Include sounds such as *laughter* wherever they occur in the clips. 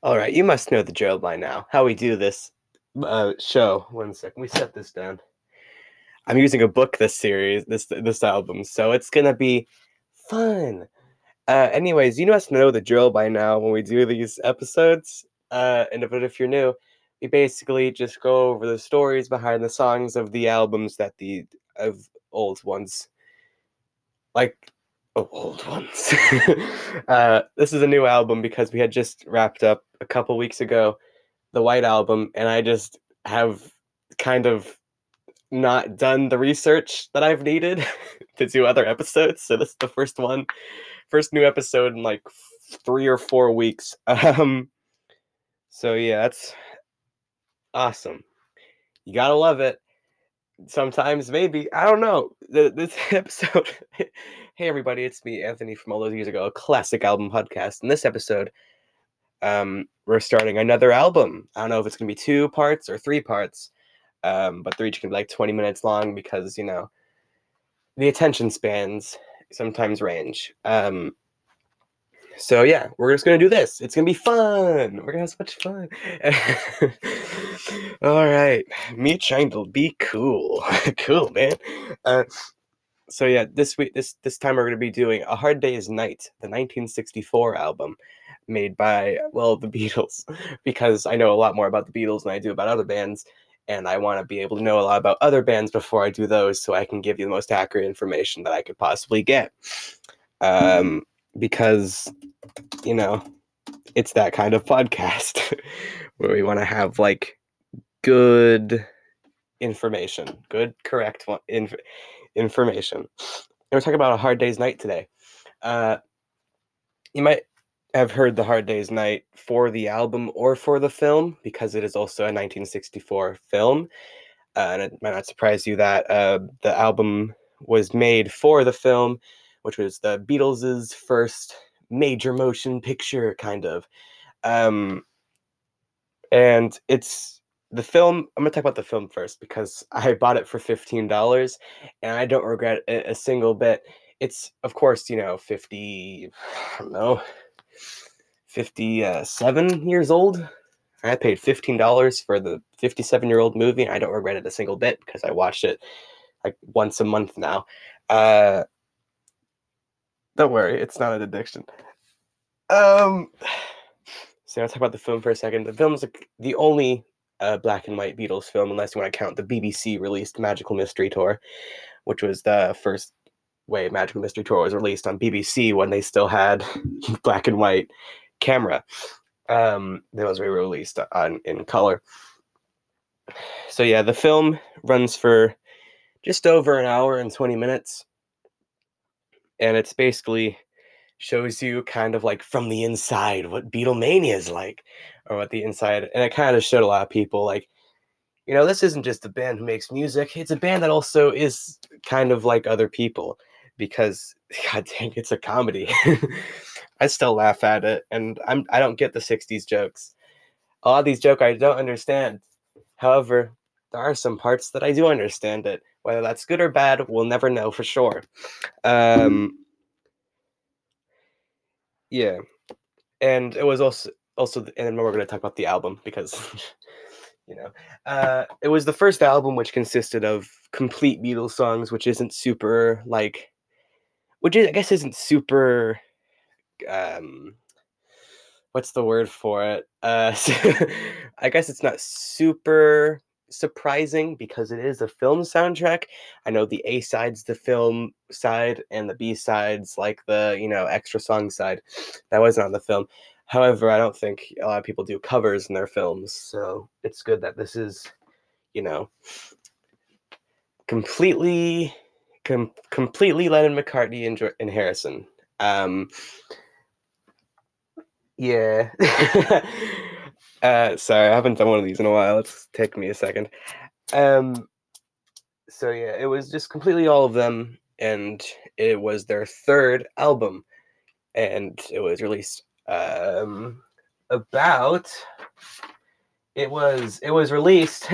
All right, you must know the drill by now. How we do this uh, show. One second, we set this down. I'm using a book this series, this this album, so it's gonna be fun. Uh, anyways, you must know the drill by now when we do these episodes. Uh, and but if you're new, we basically just go over the stories behind the songs of the albums that the of old ones, like oh, old ones. *laughs* uh, this is a new album because we had just wrapped up a couple weeks ago the White Album, and I just have kind of not done the research that I've needed *laughs* to do other episodes. So this is the first one, first new episode in like three or four weeks. *laughs* Um, so yeah, that's awesome. You gotta love it. Sometimes maybe I don't know. This episode. Hey everybody, it's me, Anthony, from all those years ago, a classic album podcast. In this episode, um, we're starting another album. I don't know if it's gonna be two parts or three parts, um, but they're each gonna be like 20 minutes long because you know the attention spans sometimes range. Um, so yeah, we're just gonna do this. It's gonna be fun. We're gonna have so much fun. *laughs* All right, me trying to be cool, *laughs* cool man. Uh, so yeah, this week, this this time we're gonna be doing "A Hard Day's Night," the 1964 album, made by well the *laughs* Beatles, because I know a lot more about the Beatles than I do about other bands, and I want to be able to know a lot about other bands before I do those, so I can give you the most accurate information that I could possibly get. Um, because you know it's that kind of podcast *laughs* where we want to have like good information, good correct one, inf- information. And we're talking about a hard day's night today. Uh, you might have heard the hard day's night for the album or for the film because it is also a 1964 film. Uh, and it might not surprise you that uh, the album was made for the film, which was the Beatles' first major motion picture, kind of. Um, and it's the film. I'm gonna talk about the film first because *laughs* I bought it for fifteen dollars, and I don't regret it a single bit. It's of course you know fifty, *sighs* I don't know, fifty-seven years old. I paid fifteen dollars for the fifty-seven-year-old movie. And I don't regret it a single bit because I watched it like once a month now. Uh, don't worry, it's not an addiction. Um, *sighs* so I'll talk about the film for a second. The film is the only uh, black and white Beatles film, unless you want to count the BBC released Magical Mystery Tour, which was the first way Magical Mystery Tour was released on BBC when they still had *laughs* black and white camera. Um, that was re-released on in color. So yeah, the film runs for just over an hour and 20 minutes. And it's basically shows you kind of like from the inside what Beatlemania is like, or what the inside, and it kind of showed a lot of people like, you know, this isn't just a band who makes music; it's a band that also is kind of like other people, because *laughs* God dang, it's a comedy. *laughs* I still laugh at it, and I'm I don't get the '60s jokes. A lot of these jokes I don't understand. However, there are some parts that I do understand it. Whether that's good or bad, we'll never know for sure. Um, yeah, and it was also also, and then we're going to talk about the album because *laughs* you know uh, it was the first album which consisted of complete Beatles songs, which isn't super like, which is, I guess isn't super. Um, what's the word for it? Uh, *laughs* I guess it's not super surprising because it is a film soundtrack. I know the A side's the film side and the B side's like the, you know, extra song side. That wasn't on the film. However, I don't think a lot of people do covers in their films, so it's good that this is, you know, completely com- completely Lennon McCartney and, and Harrison. Um yeah. *laughs* *laughs* *laughs* Uh, sorry, I haven't done one of these in a while. It's taken me a second. Um, so yeah, it was just completely all of them, and it was their third album, and it was released um, about. It was it was released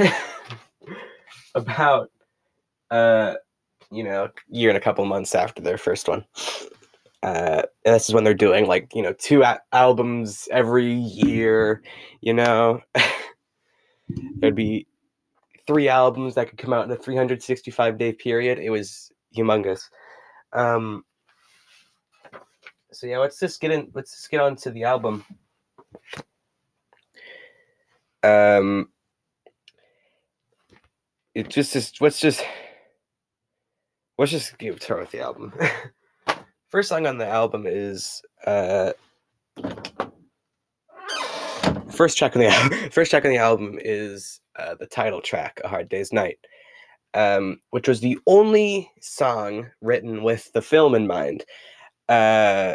*laughs* about uh you know a year and a couple months after their first one. Uh, this is when they're doing like you know two a- albums every year. You know, *laughs* there'd be three albums that could come out in a 365 day period. It was humongous. Um, so yeah, let's just get in. Let's just get on to the album. Um, it just is. Let's just let's just get start with the album. *laughs* First song on the album is uh. First track on the al- *laughs* first track on the album is uh, the title track, "A Hard Day's Night," um, which was the only song written with the film in mind. Uh,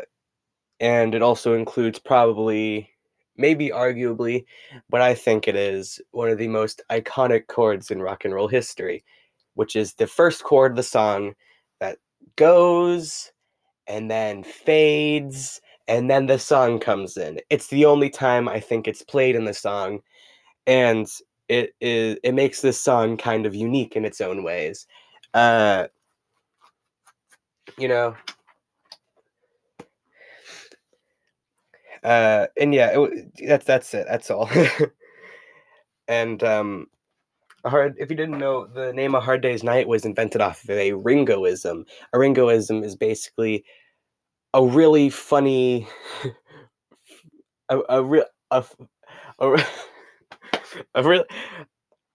and it also includes probably, maybe arguably, but I think it is one of the most iconic chords in rock and roll history, which is the first chord of the song that goes and then fades and then the song comes in. It's the only time I think it's played in the song, and it is it makes this song kind of unique in its own ways. Uh, you know, uh, and yeah, it, that's that's it. That's all. *laughs* and um, hard. If you didn't know, the name "A Hard Day's Night" was invented off of a Ringoism. A Ringoism is basically a really funny, a a real a, a, *laughs* a real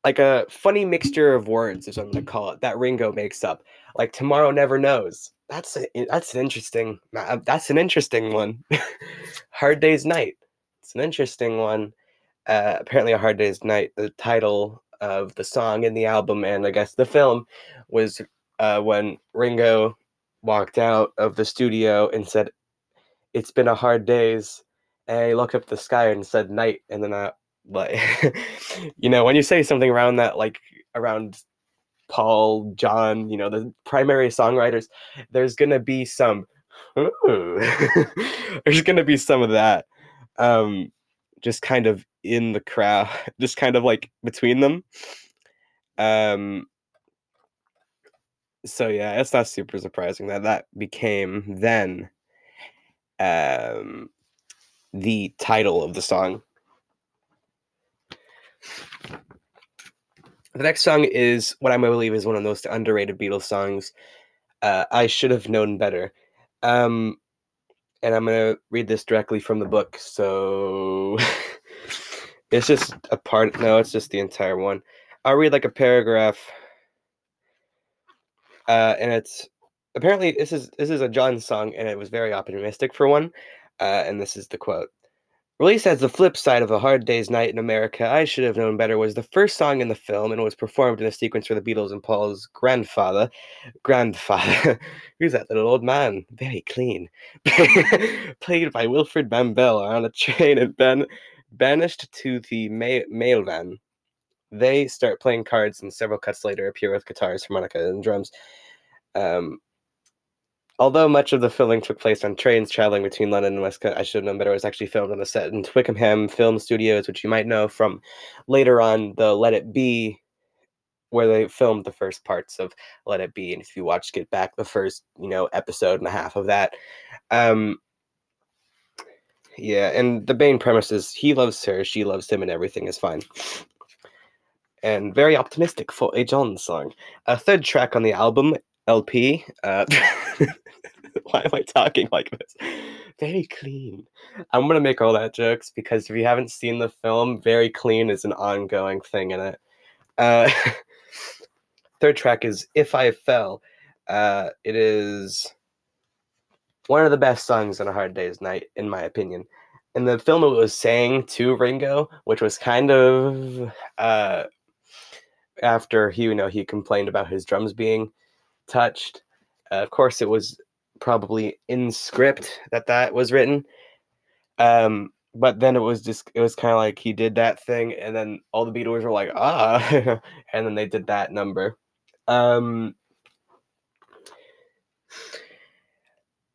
like a funny mixture of words is what I'm gonna call it that Ringo makes up. Like tomorrow never knows. That's a, that's an interesting that's an interesting one. *laughs* hard day's night. It's an interesting one. Uh, apparently, a hard day's night. The title of the song in the album and I guess the film was uh, when Ringo walked out of the studio and said, "It's been a hard days." And I looked up the sky and said night, and then I like, *laughs* you know, when you say something around that, like around Paul, John, you know, the primary songwriters, there's gonna be some. *laughs* there's gonna be some of that, um, just kind of in the crowd, *laughs* just kind of like between them. Um, so yeah, it's not super surprising that that became then um, the title of the song. The next song is what I believe is one of the most underrated Beatles songs. Uh, I should have known better. Um, and I'm gonna read this directly from the book. So *laughs* it's just a part. No, it's just the entire one. I'll read like a paragraph uh, and it's apparently this is this is a John song, and it was very optimistic for one. Uh, and this is the quote. Released as the flip side of A Hard Day's Night in America, I Should Have Known Better was the first song in the film and was performed in a sequence for the Beatles and Paul's grandfather. Grandfather. *laughs* Who's that little old man? Very clean. *laughs* Played by Wilfred Brambell on a train and ben- banished to the ma- mail van. They start playing cards, and several cuts later appear with guitars, harmonica, and drums. Um, although much of the filming took place on trains traveling between London and Westcott, I should have known better. It was actually filmed on a set in Twickenham Film Studios, which you might know from later on the Let It Be, where they filmed the first parts of Let It Be. And if you watch Get Back, the first you know episode and a half of that. Um, yeah, and the main premise is he loves her, she loves him, and everything is fine and very optimistic for a John song. A third track on the album, LP. Uh, *laughs* why am I talking like this? Very clean. I'm gonna make all that jokes because if you haven't seen the film, very clean is an ongoing thing in it. Uh, *laughs* third track is If I Fell. Uh, it is one of the best songs on A Hard Day's Night, in my opinion. And the film it was saying to Ringo, which was kind of uh, after he, you know, he complained about his drums being touched. Uh, of course, it was probably in script that that was written. Um, but then it was just it was kind of like he did that thing, and then all the Beatles were like, ah, *laughs* and then they did that number. Um,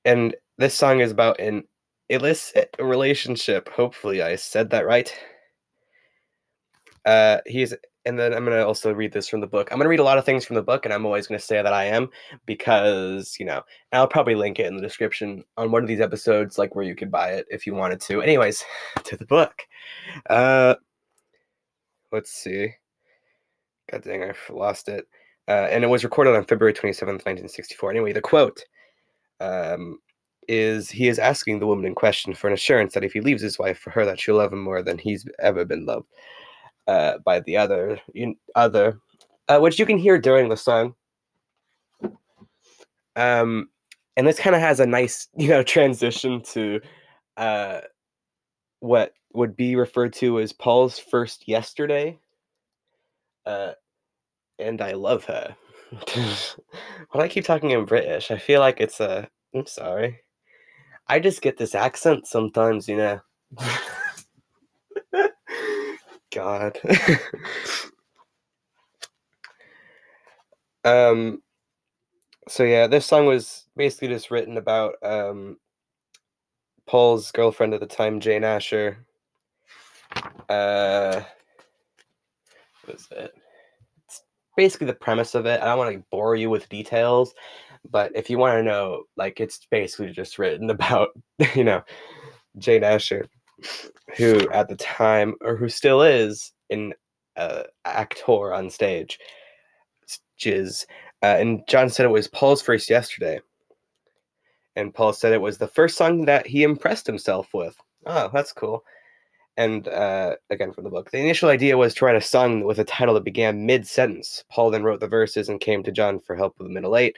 and this song is about an illicit relationship. Hopefully, I said that right. Uh, he's and then I'm gonna also read this from the book. I'm gonna read a lot of things from the book, and I'm always gonna say that I am because you know. I'll probably link it in the description on one of these episodes, like where you could buy it if you wanted to. Anyways, *laughs* to the book. Uh, let's see. God dang, I lost it. Uh, and it was recorded on February 27th, 1964. Anyway, the quote um, is he is asking the woman in question for an assurance that if he leaves his wife for her, that she'll love him more than he's ever been loved uh, by the other, other, uh, which you can hear during the song. Um, and this kind of has a nice, *laughs* you know, transition to uh, what would be referred to as Paul's first yesterday. Uh, and I love her. *laughs* when I keep talking in British, I feel like it's a. I'm sorry. I just get this accent sometimes, you know. *laughs* God. *laughs* um. So yeah, this song was basically just written about um, Paul's girlfriend at the time, Jane Asher. Uh, what is it? It's basically the premise of it. I don't want to bore you with details, but if you want to know, like it's basically just written *laughs* about, you know, Jane Asher, who at the time or who still is an uh, actor on stage. Jizz. Uh, and John said it was Paul's first yesterday. And Paul said it was the first song that he impressed himself with. Oh, that's cool and uh, again from the book. The initial idea was to write a song with a title that began mid sentence. Paul then wrote the verses and came to John for help with the middle eight.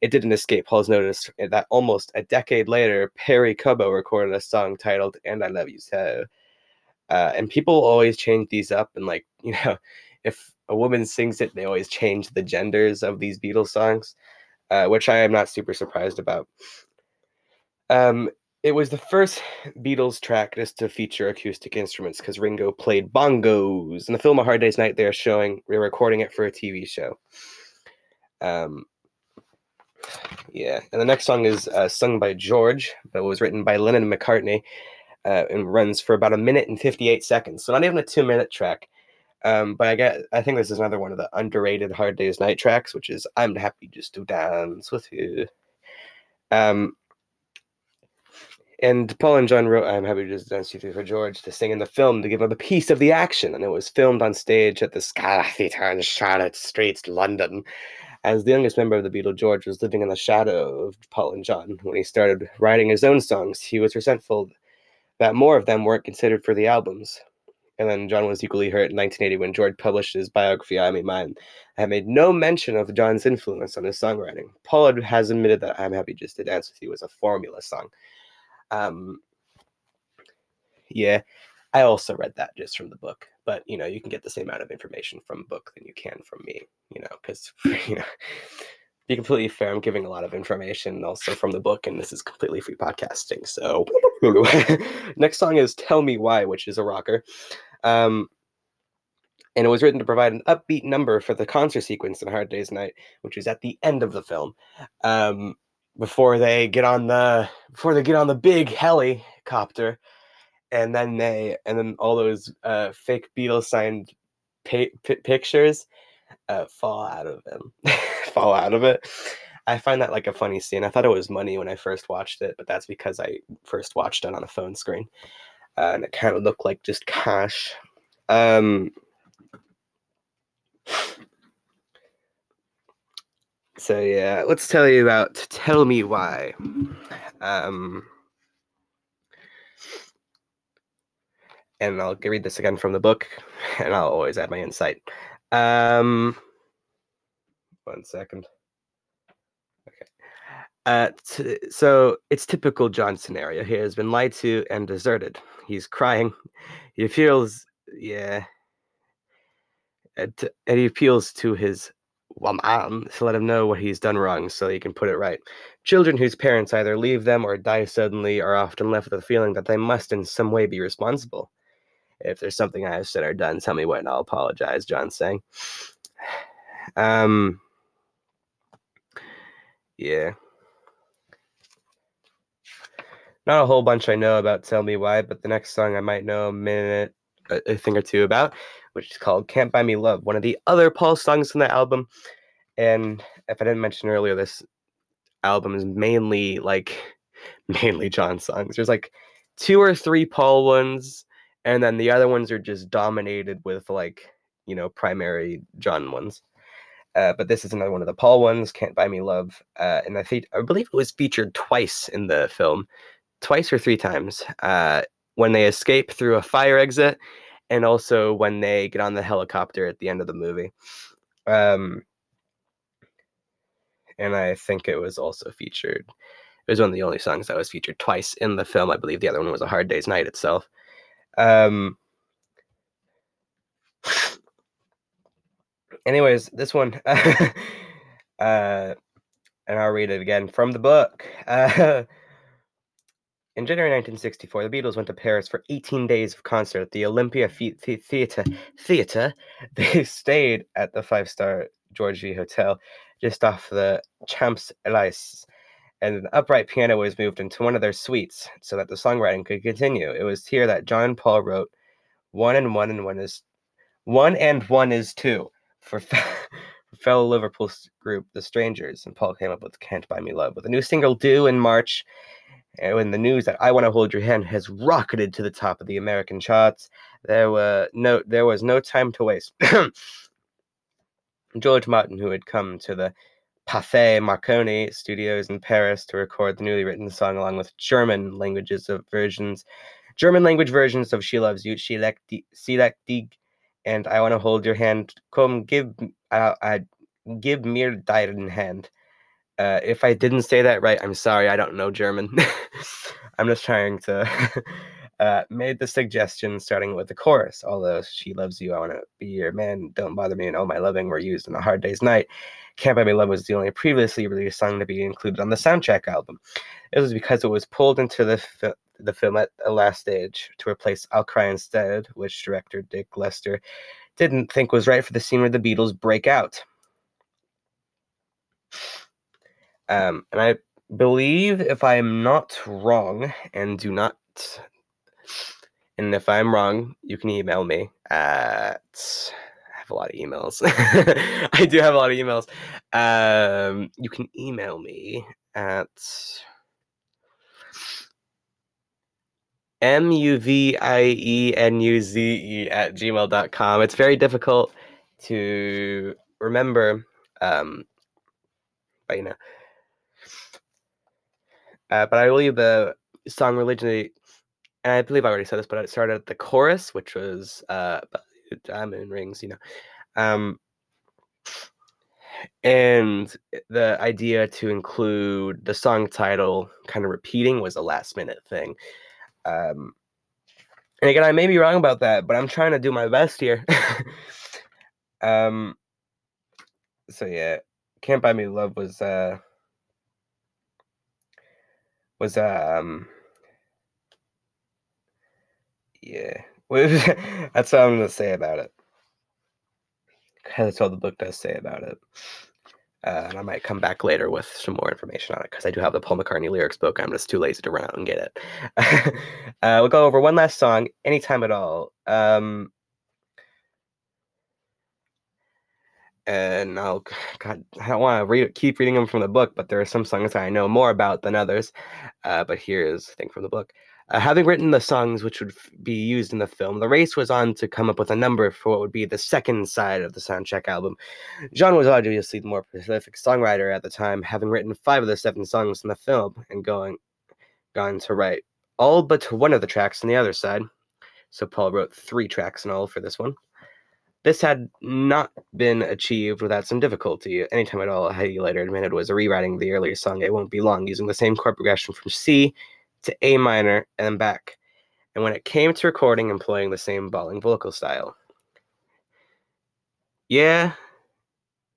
It didn't escape Paul's notice that almost a decade later, Perry Como recorded a song titled "And I Love You So." Uh, and people always change these up, and like *laughs* you know, if a woman sings it, they always change the genders of these Beatles songs, uh, which I am not super surprised about. Um, it was the first Beatles track just to feature acoustic instruments because Ringo played bongos. In the film A Hard Day's Night, they're showing, they're recording it for a TV show. Um, yeah, and the next song is uh, sung by George, but was written by Lennon and McCartney uh, and runs for about a minute and 58 seconds. So not even a two minute track. Um, but I get, I think this is another one of the underrated Hard Day's Night tracks, which is I'm happy just to dance with you. Um, and Paul and John wrote I'm Happy Just to Dance with You for George to sing in the film to give him a piece of the action. And it was filmed on stage at the Scala Theatre in Charlotte Street, London. As the youngest member of the Beatles, George was living in the shadow of Paul and John. When he started writing his own songs, he was resentful that more of them weren't considered for the albums. And then John was equally hurt in 1980 when George published his biography, I'm Mine. I made no mention of John's influence on his songwriting. Paul has admitted that I'm Happy Just to Dance With You was a formula song. Um, yeah, I also read that just from the book, but you know, you can get the same amount of information from a book than you can from me, you know, because *laughs* you know, be completely fair, I'm giving a lot of information also from the book, and this is completely free podcasting. So, *laughs* next song is "Tell Me Why," which is a rocker. Um, and it was written to provide an upbeat number for the concert sequence in Hard Day's Night, which is at the end of the film. Um, before they get on the before they get on the big helicopter. And then they and then all those uh, fake Beatles signed p- pictures uh, fall out of them *laughs* fall out of it. I find that like a funny scene. I thought it was money when i first watched it but that's because i first watched it on a phone screen uh, and it kind of looked like just cash. Um So yeah, let's tell you about Tell Me Why. Um, and I'll read this again from the book, and I'll always add my insight. Um, one second. Okay. Uh, t- so it's typical John scenario. He has been lied to and deserted. He's crying. He feels, yeah, and he appeals to his um, to let him know what he's done wrong so he can put it right. Children whose parents either leave them or die suddenly are often left with the feeling that they must in some way be responsible. If there's something I have said or done, tell me what and I'll apologize, John's saying. *sighs* Um, yeah. Not a whole bunch I know about Tell Me Why, but the next song I might know a minute, a thing or two about. Which is called Can't Buy Me Love, one of the other Paul songs on the album. And if I didn't mention earlier, this album is mainly like *laughs* mainly John songs. There's like two or three Paul ones, and then the other ones are just dominated with like, you know, primary John ones. Uh, but this is another one of the Paul ones, Can't Buy Me Love. Uh, and I think I believe it was featured twice in the film, twice or three times. Uh, when they escape through a fire exit, and also when they get on the helicopter at the end of the movie. Um, and I think it was also featured. It was one of the only songs that was featured twice in the film. I believe the other one was A Hard Day's Night itself. Um, anyways, this one, *laughs* uh, and I'll read it again from the book. Uh, in January 1964, the Beatles went to Paris for 18 days of concert at the Olympia Theatre. Theatre. *laughs* They stayed at the five-star George V Hotel just off the Champs Elysees, and an upright piano was moved into one of their suites so that the songwriting could continue. It was here that John Paul wrote "One and One and One is One and One is Two for, *laughs* for fellow Liverpool group The Strangers, and Paul came up with "Can't Buy Me Love" with a new single due in March. When the news that "I Want to Hold Your Hand" has rocketed to the top of the American charts, there were no there was no time to waste. *coughs* George Martin, who had come to the Pathé Marconi studios in Paris to record the newly written song along with German languages of versions, German language versions of She Loves You, She Lek Dig, and I Want to Hold Your Hand. Come give, uh, uh, give mir deinen Hand. Uh, if I didn't say that right, I'm sorry. I don't know German. *laughs* I'm just trying to *laughs* uh, made the suggestion starting with the chorus. Although she loves you, I want to be your man. Don't bother me, and oh my loving were used in a hard day's night. Can't Buy Me Love was the only previously released song to be included on the soundtrack album. It was because it was pulled into the fi- the film at the last stage to replace "I'll Cry Instead," which director Dick Lester didn't think was right for the scene where the Beatles break out. Um, and I believe, if I am not wrong, and do not and if I'm wrong, you can email me at. I have a lot of emails. *laughs* I do have a lot of emails. Um, you can email me at M U V I E N U Z E at gmail.com. It's very difficult to remember, um, but you know. Uh, but I believe the song originally and I believe I already said this, but it started at the chorus, which was uh, diamond rings, you know. Um, and the idea to include the song title kind of repeating was a last minute thing. Um, and again, I may be wrong about that, but I'm trying to do my best here. *laughs* um, so yeah, "Can't Buy Me Love" was uh, was um yeah, *laughs* that's what I'm gonna say about it. That's all the book does say about it. Uh, and I might come back later with some more information on it because I do have the Paul McCartney lyrics book. I'm just too lazy to run out and get it. *laughs* uh, we'll go over one last song, anytime at all. Um, and I'll, God, I don't want to read, keep reading them from the book, but there are some songs that I know more about than others. Uh, but here's a thing from the book. Uh, having written the songs which would f- be used in the film, the race was on to come up with a number for what would be the second side of the soundtrack album. John was obviously the more prolific songwriter at the time, having written five of the seven songs in the film and going gone to write all but one of the tracks on the other side. So Paul wrote three tracks in all for this one. This had not been achieved without some difficulty. Anytime at all, he later admitted was rewriting the earlier song It Won't Be Long using the same chord progression from C to A minor and then back. And when it came to recording, employing the same bawling vocal style. Yeah,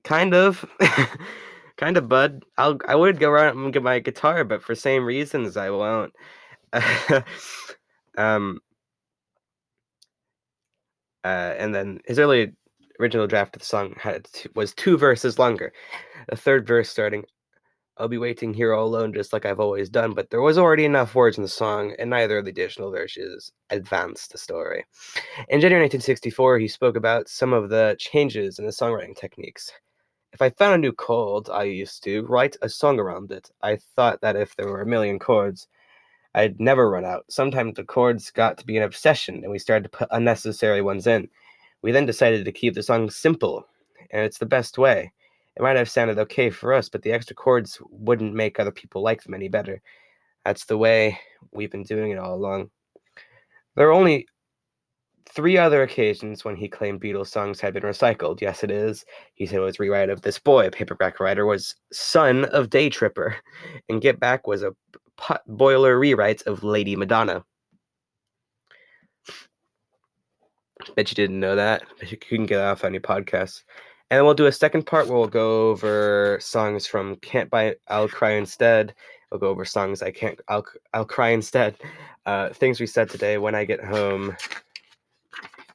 kind of. *laughs* kind of, bud. I'll I would go around and get my guitar, but for same reasons I won't. *laughs* um uh, and then his early original draft of the song had was two verses longer. The third verse starting I'll be waiting here all alone just like I've always done, but there was already enough words in the song, and neither of the additional verses advanced the story. In January 1964, he spoke about some of the changes in the songwriting techniques. If I found a new chord, I used to write a song around it. I thought that if there were a million chords, I'd never run out. Sometimes the chords got to be an obsession, and we started to put unnecessary ones in. We then decided to keep the song simple, and it's the best way. It might have sounded okay for us, but the extra chords wouldn't make other people like them any better. That's the way we've been doing it all along. There are only three other occasions when he claimed Beatles songs had been recycled. Yes, it is. He said it was rewrite of This Boy, a paperback writer, was son of Day Tripper, and Get Back was a boiler rewrites of Lady Madonna. Bet you didn't know that. Bet *laughs* you couldn't get off any podcasts. And then we'll do a second part where we'll go over songs from Can't Buy I'll Cry Instead. We'll go over songs I can't I'll I'll cry instead. Uh, things we said today when I get home.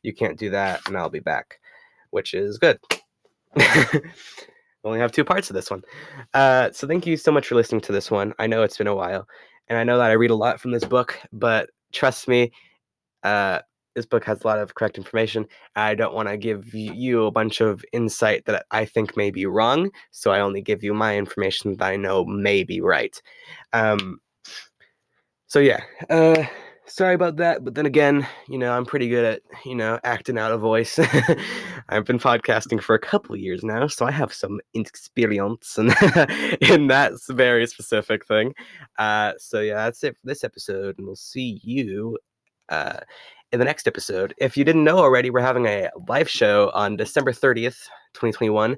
You can't do that, and I'll be back, which is good. *laughs* we only have two parts of this one. Uh, so thank you so much for listening to this one. I know it's been a while, and I know that I read a lot from this book, but trust me, uh, this book has a lot of correct information. I don't want to give you a bunch of insight that I think may be wrong, so I only give you my information that I know may be right. Um, so yeah, uh, sorry about that, but then again, you know, I'm pretty good at you know acting out a voice. *laughs* I've been podcasting for a couple of years now, so I have some experience in *laughs* in that very specific thing. Uh, so yeah, that's it for this episode, and we'll see you. Uh, in the next episode. If you didn't know already, we're having a live show on December 30th, 2021,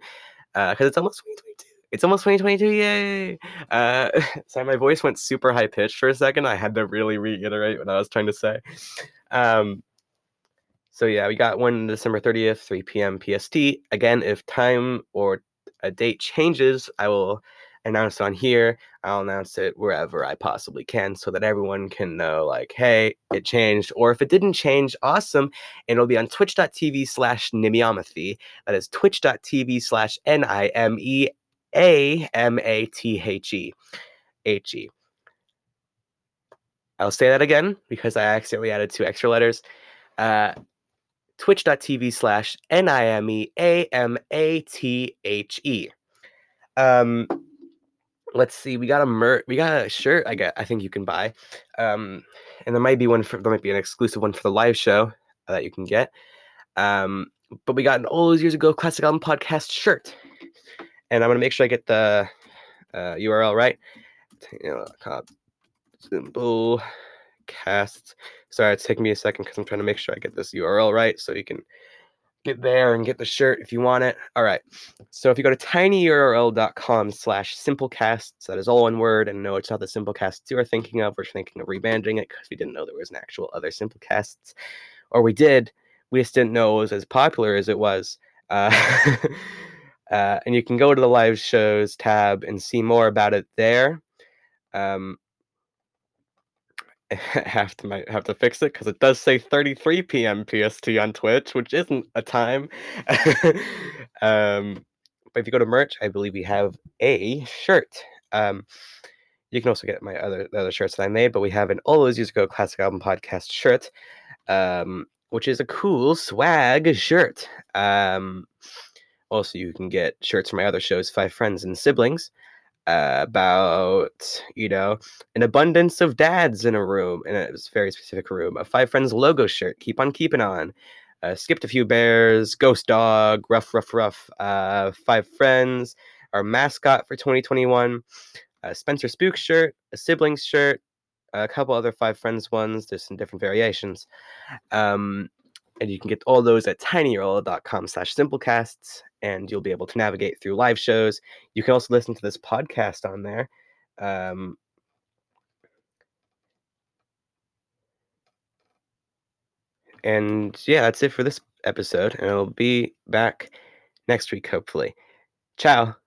because uh, it's almost 2022. It's almost 2022, yay! Uh, *laughs* sorry, my voice went super high pitched for a second. I had to really reiterate what I was trying to say. Um, so yeah, we got one December 30th, 3 p.m. PST. Again, if time or a date changes, I will announce it on here. I'll announce it wherever I possibly can so that everyone can know, like, hey, it changed. Or if it didn't change, awesome. And it'll be on twitch.tv slash nimeamathe. That is twitch.tv slash N I M E A M A T H E. H E. I'll say that again because I accidentally added two extra letters. Uh, twitch.tv slash N I M E A M A T H E. Um, let's see we got a mer we got a shirt i got i think you can buy um and there might be one for there might be an exclusive one for the live show that you can get um but we got an those years ago classic album podcast shirt and i'm gonna make sure i get the uh, url right simple cast sorry it's taking me a second because i'm trying to make sure i get this url right so you can get there and get the shirt if you want it. All right. So if you go to tinyurl.com slash simplecasts, that is all one word. And no, it's not the simplecasts you are thinking of. We're thinking of rebanding it because we didn't know there was an actual other simplecasts. Or we did. We just didn't know it was as popular as it was. Uh, *laughs* uh, and you can go to the live shows tab and see more about it there. Um, *laughs* have to might have to fix it because it does say 33 p.m. PST on Twitch, which isn't a time. *laughs* um, but if you go to merch, I believe we have a shirt. Um, you can also get my other the other shirts that I made, but we have an all those years classic album podcast shirt, um, which is a cool swag shirt. Um, also, you can get shirts from my other shows, Five Friends and Siblings about you know an abundance of dads in a room in a very specific room a five friends logo shirt keep on keeping on uh, skipped a few bears ghost dog rough rough rough uh, five friends our mascot for 2021 a spencer spook shirt a siblings shirt a couple other five friends ones there's some different variations um, and you can get all those at tinyurl.com slash simplecasts and you'll be able to navigate through live shows. You can also listen to this podcast on there um, and yeah that's it for this episode and i'll be back next week hopefully. Ciao